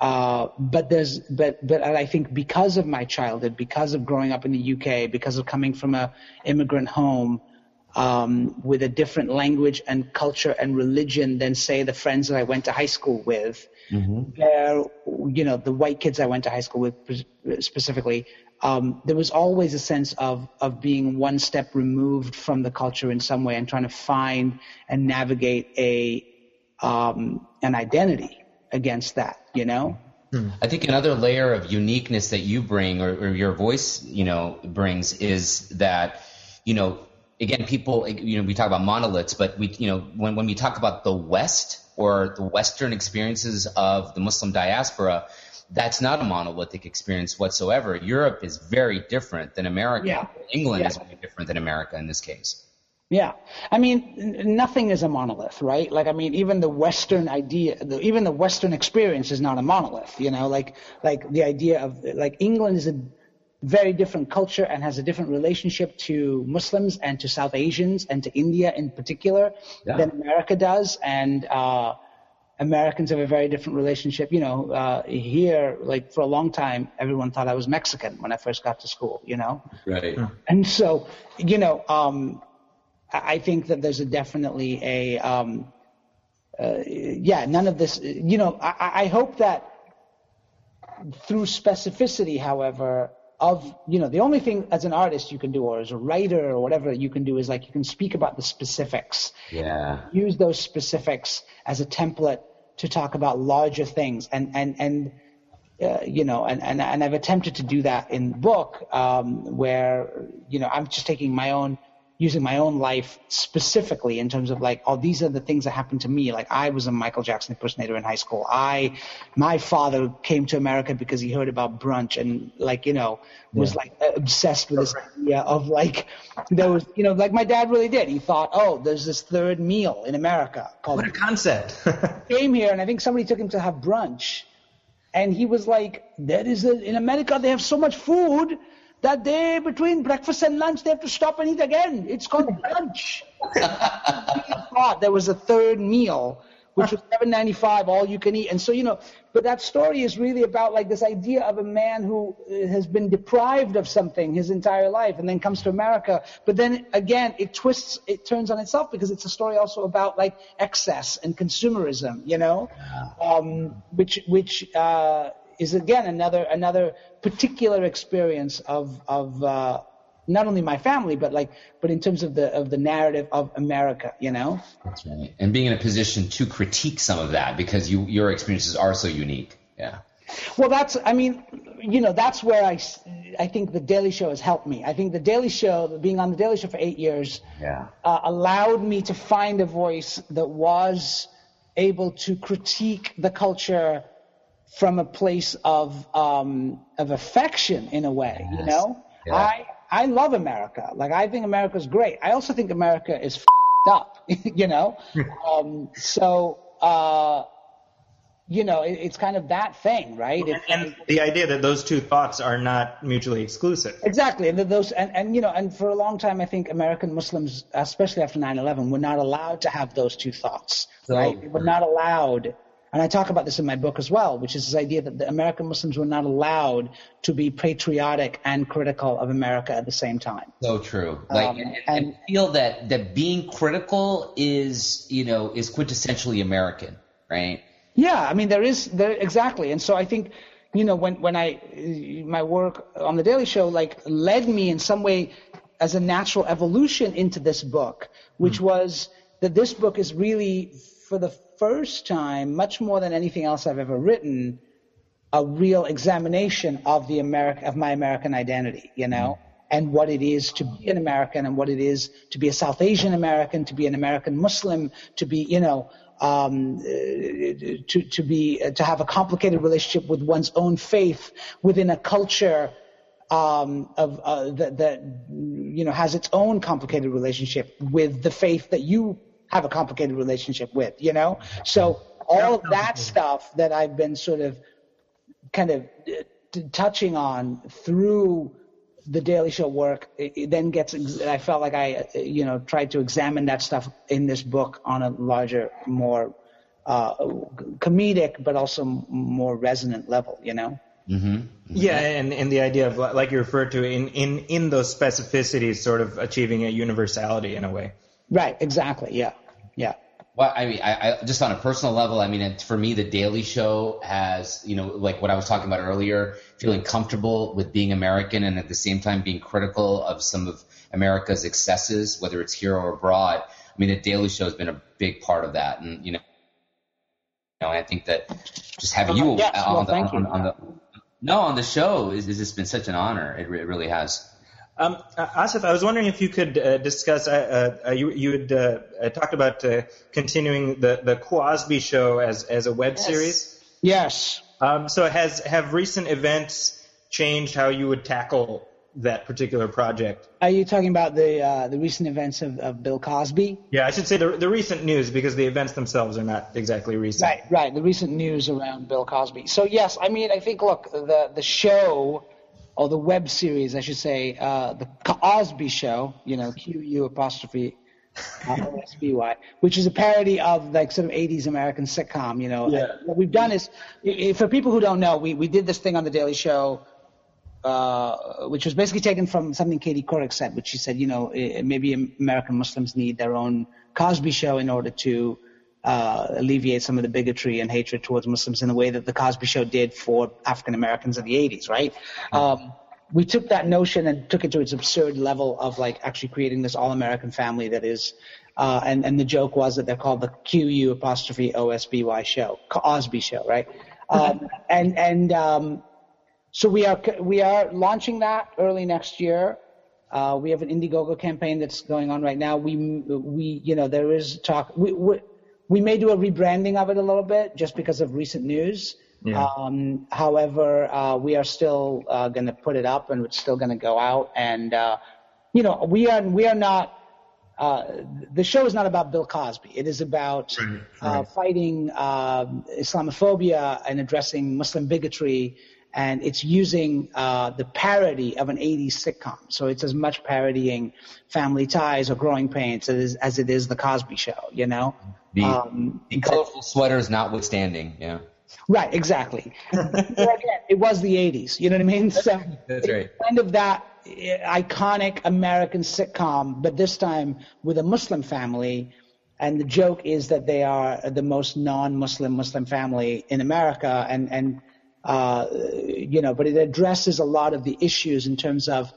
Uh, but there's, but, but I think because of my childhood, because of growing up in the UK, because of coming from a immigrant home, um, with a different language and culture and religion than say the friends that I went to high school with, mm-hmm. where, you know, the white kids I went to high school with specifically, um, there was always a sense of of being one step removed from the culture in some way and trying to find and navigate a um, an identity against that, you know. Hmm. I think another layer of uniqueness that you bring, or, or your voice, you know, brings, is that, you know, again, people, you know, we talk about monoliths, but we, you know, when when we talk about the West or the Western experiences of the Muslim diaspora, that's not a monolithic experience whatsoever. Europe is very different than America. Yeah. England yeah. is very different than America in this case. Yeah, I mean, nothing is a monolith, right? Like, I mean, even the Western idea, the, even the Western experience is not a monolith. You know, like like the idea of like England is a very different culture and has a different relationship to Muslims and to South Asians and to India in particular yeah. than America does, and uh, Americans have a very different relationship. You know, uh, here, like for a long time, everyone thought I was Mexican when I first got to school. You know, right? And so, you know. Um, I think that there's a definitely a um, uh, yeah, none of this. You know, I, I hope that through specificity, however, of you know, the only thing as an artist you can do, or as a writer, or whatever you can do, is like you can speak about the specifics. Yeah. Use those specifics as a template to talk about larger things, and and and. Uh, you know, and, and and I've attempted to do that in the book, um, where you know I'm just taking my own using my own life specifically in terms of like, oh, these are the things that happened to me. Like I was a Michael Jackson impersonator in high school. I, my father came to America because he heard about brunch and like, you know, was yeah. like obsessed with this idea of like, there was, you know, like my dad really did. He thought, oh, there's this third meal in America called. What a concept. came here and I think somebody took him to have brunch. And he was like, there is a, in America, they have so much food that day between breakfast and lunch, they have to stop and eat again. It's called lunch. thought there was a third meal, which was seven ninety five, all you can eat. And so you know, but that story is really about like this idea of a man who uh, has been deprived of something his entire life, and then comes to America. But then again, it twists, it turns on itself because it's a story also about like excess and consumerism. You know, um, which which. Uh, is again another another particular experience of of uh, not only my family but like but in terms of the of the narrative of America, you know. That's right. And being in a position to critique some of that because you your experiences are so unique. Yeah. Well, that's I mean, you know, that's where I I think the Daily Show has helped me. I think the Daily Show, being on the Daily Show for eight years, yeah. uh, allowed me to find a voice that was able to critique the culture from a place of um, of affection in a way. Yes. You know, yeah. I I love America. Like I think America's great. I also think America is f- up. you know, um, so. Uh, you know, it, it's kind of that thing, right? And, and, the idea that those two thoughts are not mutually exclusive. Exactly, and those, and, and you know, and for a long time, I think American Muslims, especially after 9/11, were not allowed to have those two thoughts, right? They were not allowed and I talk about this in my book as well, which is this idea that the American Muslims were not allowed to be patriotic and critical of America at the same time. So true. Like, um, and, and, feel that, that being critical is, you know, is quintessentially American, right? Yeah, I mean, there is, there, exactly. And so I think, you know, when, when I, my work on the Daily Show, like, led me in some way as a natural evolution into this book, which mm. was that this book is really for the first time, much more than anything else I've ever written, a real examination of the America of my American identity, you know, and what it is to be an American and what it is to be a South Asian American, to be an American Muslim, to be, you know, um, to to be to have a complicated relationship with one's own faith within a culture um, of uh, that, that you know has its own complicated relationship with the faith that you have a complicated relationship with, you know? So all of that stuff that I've been sort of kind of uh, touching on through the Daily Show work, it, then gets, I felt like I, uh, you know, tried to examine that stuff in this book on a larger, more uh, comedic, but also more resonant level, you know? Mm-hmm. Mm-hmm. Yeah, and, and the idea of like you referred to in, in in those specificities, sort of achieving a universality in a way. Right. Exactly. Yeah. Yeah. Well, I mean, I, I, just on a personal level, I mean, for me, the Daily Show has, you know, like what I was talking about earlier, feeling comfortable with being American and at the same time being critical of some of America's excesses, whether it's here or abroad. I mean, the Daily Show has been a big part of that, and you know, you know, I think that just having you yes, on, well, the, on, on, the no on the show is has just been such an honor. It, it really has. Um, uh, Asif, I was wondering if you could uh, discuss. Uh, uh, you you had uh, uh, talked about continuing the the Qu'osby Show as as a web yes. series. Yes. Um, so has have recent events changed how you would tackle that particular project? Are you talking about the the recent events of, of Bill Cosby? Yeah, I should say the the recent news because the events themselves are not exactly recent. Right, right. The recent news around Bill Cosby. So yes, I mean, I think look the the show or the web series, I should say, uh, the Qu'osby Show, you know, Q U apostrophe uh, O S B Y, which is a parody of like sort of 80s American sitcom. You know, yeah. what we've done is, for people who don't know, we we did this thing on the Daily Show. Uh, which was basically taken from something Katie Couric said, which she said, you know, maybe American Muslims need their own Cosby show in order to uh, alleviate some of the bigotry and hatred towards Muslims in the way that the Cosby Show did for African Americans in the 80s, right? Um, we took that notion and took it to its absurd level of like actually creating this all-American family that is, uh, and, and the joke was that they're called the QU apostrophe OSBY show, Qu'osby show, right? Um, and, and, um, so we are, we are launching that early next year. Uh, we have an Indiegogo campaign that's going on right now. We, we, you know, there is talk, we, we may do a rebranding of it a little bit just because of recent news. Yeah. Um, however, uh, we are still uh, going to put it up, and it's still going to go out. And uh, you know, we are we are not. Uh, the show is not about Bill Cosby. It is about right, uh, right. fighting um, Islamophobia and addressing Muslim bigotry. And it's using uh, the parody of an 80s sitcom. So it's as much parodying Family Ties or Growing Pains as, as it is The Cosby Show, you know? The, Um, the colorful sweaters notwithstanding, yeah. Right, exactly. Again, it was the 80s, you know what I mean? So That's right. kind of that uh, iconic American sitcom, but this time with a Muslim family. And the joke is that they are the most non-Muslim Muslim family in America, and and uh, you know, but it addresses a lot of the issues in terms of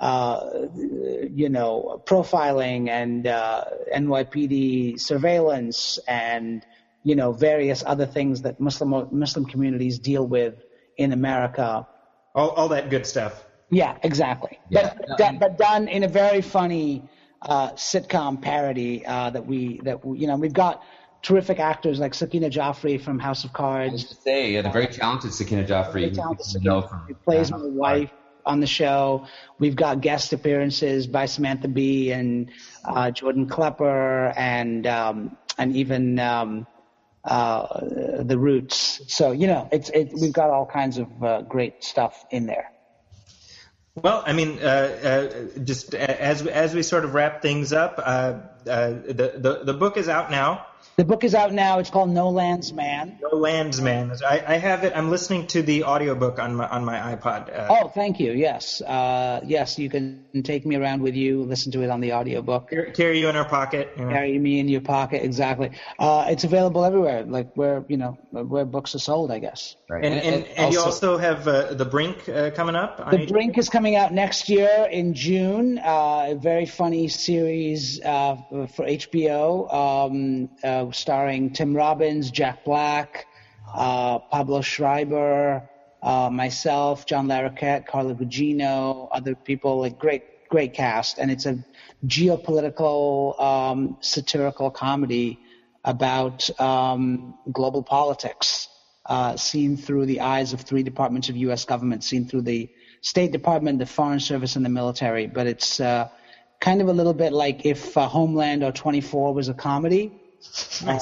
you know, profiling and uh, NYPD surveillance and you know various other things that Muslim Muslim communities deal with in America. All all that good stuff. Yeah, exactly. Yeah. But, but, but done in a very funny uh, sitcom parody uh, that we that we, you know we've got terrific actors like Sakina Jaffrey from House of I was Cards. to say, yeah, the very talented Sakina Jaffrey. Very who talented you know Sakina from- who plays yeah. my wife on the show. We've got guest appearances by Samantha Bee and uh, Jordan Klepper and um, and even um, uh, the Roots. So you know, it's it, we've got all kinds of uh, great stuff in there. Well, I mean, uh, uh, just as as we sort of wrap things up, uh, the, the the book is out now. The book is out now. It's called No Land's Man. No Land's Man. I, I have it. I'm listening to the audiobook on my on my iPod. Uh, Oh, thank you. Yes, uh, yes, you can take me around with you. Listen to it on the audiobook. carry- carry you in our pocket. you know. Carry me in your pocket. Exactly. Uh, it's available everywhere, like where you know where books are sold. I guess. Right. And, and, and, you also have uh, the Brink uh, coming up. The HBO? Brink is coming out next year in June. Uh, a very funny series uh, for HBO, um, starring Tim Robbins, Jack Black, uh, Pablo Schreiber, uh, myself, John Larroquette, Carla Gugino, other people. Like great, great cast, and it's a geopolitical, um, satirical comedy about um, global politics uh, seen through the eyes of three departments of U.S. government, seen through the State Department, the Foreign Service, and the military. But it's uh, kind of a little bit like if uh, Homeland or 24 was a comedy. Uh,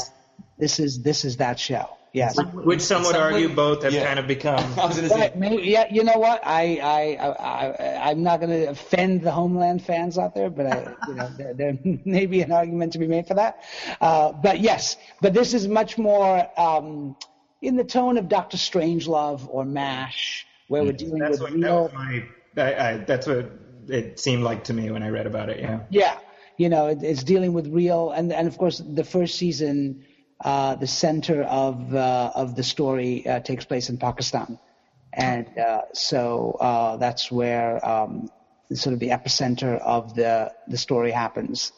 this is this is that show. Yes. Which some would Some argue would- both have yeah. kind of become. I was going to say, maybe, yeah, you know what? I, I, I, I I'm not going to offend the Homeland fans out there, but I, you know, there, there may be an argument to be made for that. Uh, but yes, but this is much more um, in the tone of Doctor Strangelove or MASH, where we're dealing That's with what, that real, was my. I, I, that's what it seemed like to me when I read about it. Yeah. Yeah, you know, it, it's dealing with real, and and of course, the first season, uh, the center of uh, of the story uh, takes place in Pakistan, and uh, so uh, that's where um, sort of the epicenter of the the story happens.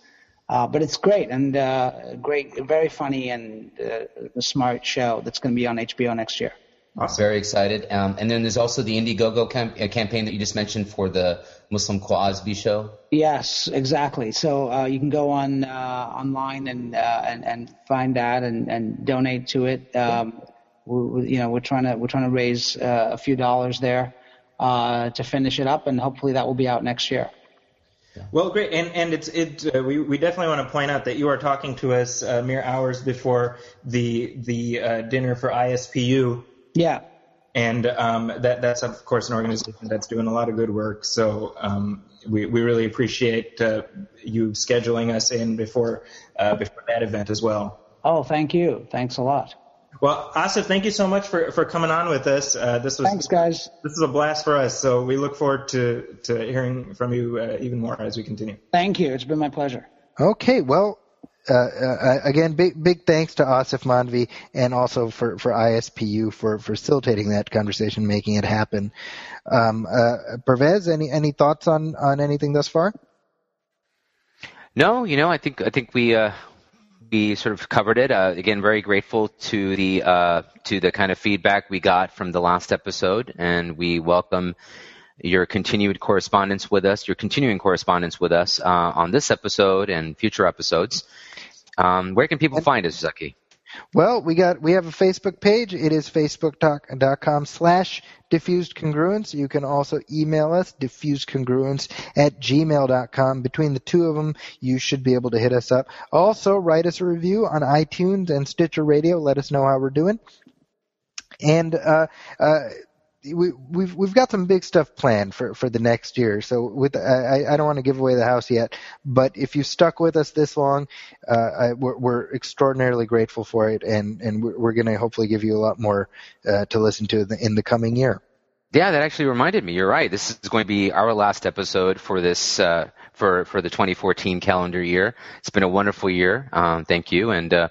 Uh, but it's great and great, very funny and smart show that's going to be on HBO next year. Awesome. Very excited. Um, and then there's also the Indiegogo cam- uh, campaign that you just mentioned for the Muslim Qu'osby show. Yes, exactly. So uh, you can go on uh, online and, uh, and and find that and, and donate to it. Um, we, you know, we're trying to we're trying to raise uh, a few dollars there uh, to finish it up, and hopefully that will be out next year. Well, great, and and it's it. Uh, we we definitely want to point out that you are talking to us uh, mere hours before the the uh, dinner for ISPU. Yeah. And um, that that's of course an organization that's doing a lot of good work. So um, we we really appreciate uh, you scheduling us in before uh, before that event as well. Oh, thank you. Thanks a lot. Well, Asif, thank you so much for, for coming on with us. Uh, this was thanks, guys. This is a blast for us. So we look forward to to hearing from you uh, even more as we continue. Thank you. It's been my pleasure. Okay. Well, uh, uh, again, big big thanks to Asif Mandvi and also for, for ISPU for, for facilitating that conversation, making it happen. Um, uh, Pervez, any any thoughts on, on anything thus far? No, you know, I think I think we uh, we sort of covered it. Uh, again, very grateful to the uh, to the kind of feedback we got from the last episode, and we welcome your continued correspondence with us, your continuing correspondence with us uh, on this episode and future episodes. Um, where can people find us, Zaki? Well, we got we have a Facebook page. It is facebook.com slash diffused congruence. You can also email us diffusedcongruence at gmail.com. Between the two of them, you should be able to hit us up. Also, write us a review on iTunes and Stitcher Radio. Let us know how we're doing. And uh, uh, we, we've we've got some big stuff planned for, for the next year. So with I, I don't want to give away the house yet, but if you stuck with us this long, uh, I, we're, we're, extraordinarily grateful for it, and and we're, we're going to hopefully give you a lot more uh, to listen to in the coming year. Yeah, that actually reminded me. You're right. This is going to be our last episode for this uh, for for the 2014 calendar year. It's been a wonderful year. Um, thank you, and uh,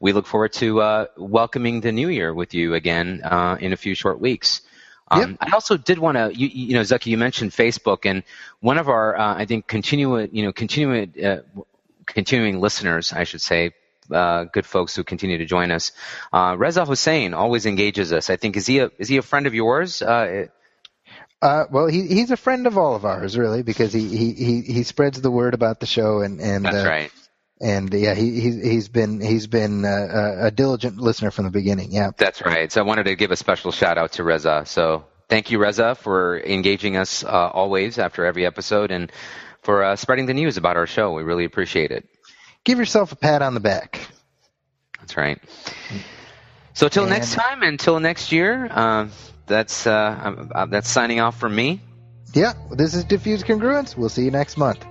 we look forward to uh, welcoming the new year with you again uh, in a few short weeks. Um, yep. I also did want to, you, you, know, Zaki, you mentioned Facebook, and one of our, uh, I think, continuing, you know, continuing, uh, continuing listeners, I should say, uh, good folks who continue to join us. Uh, Reza Hussein always engages us. I think is he a is he a friend of yours? Uh, uh, well, he he's a friend of all of ours, really, because he he he, he spreads the word about the show, and and that's uh, right and yeah, he, he's he's been he's been uh, a diligent listener from the beginning. Yeah, that's right. So I wanted to give a special shout out to Reza. So thank you, Reza, for engaging us uh, always after every episode and for uh, spreading the news about our show. We really appreciate it. Give yourself a pat on the back. That's right. So till and next time, until next year, uh, that's uh, that's signing off from me. Yeah, this is Diffuse Congruence. We'll see you next month.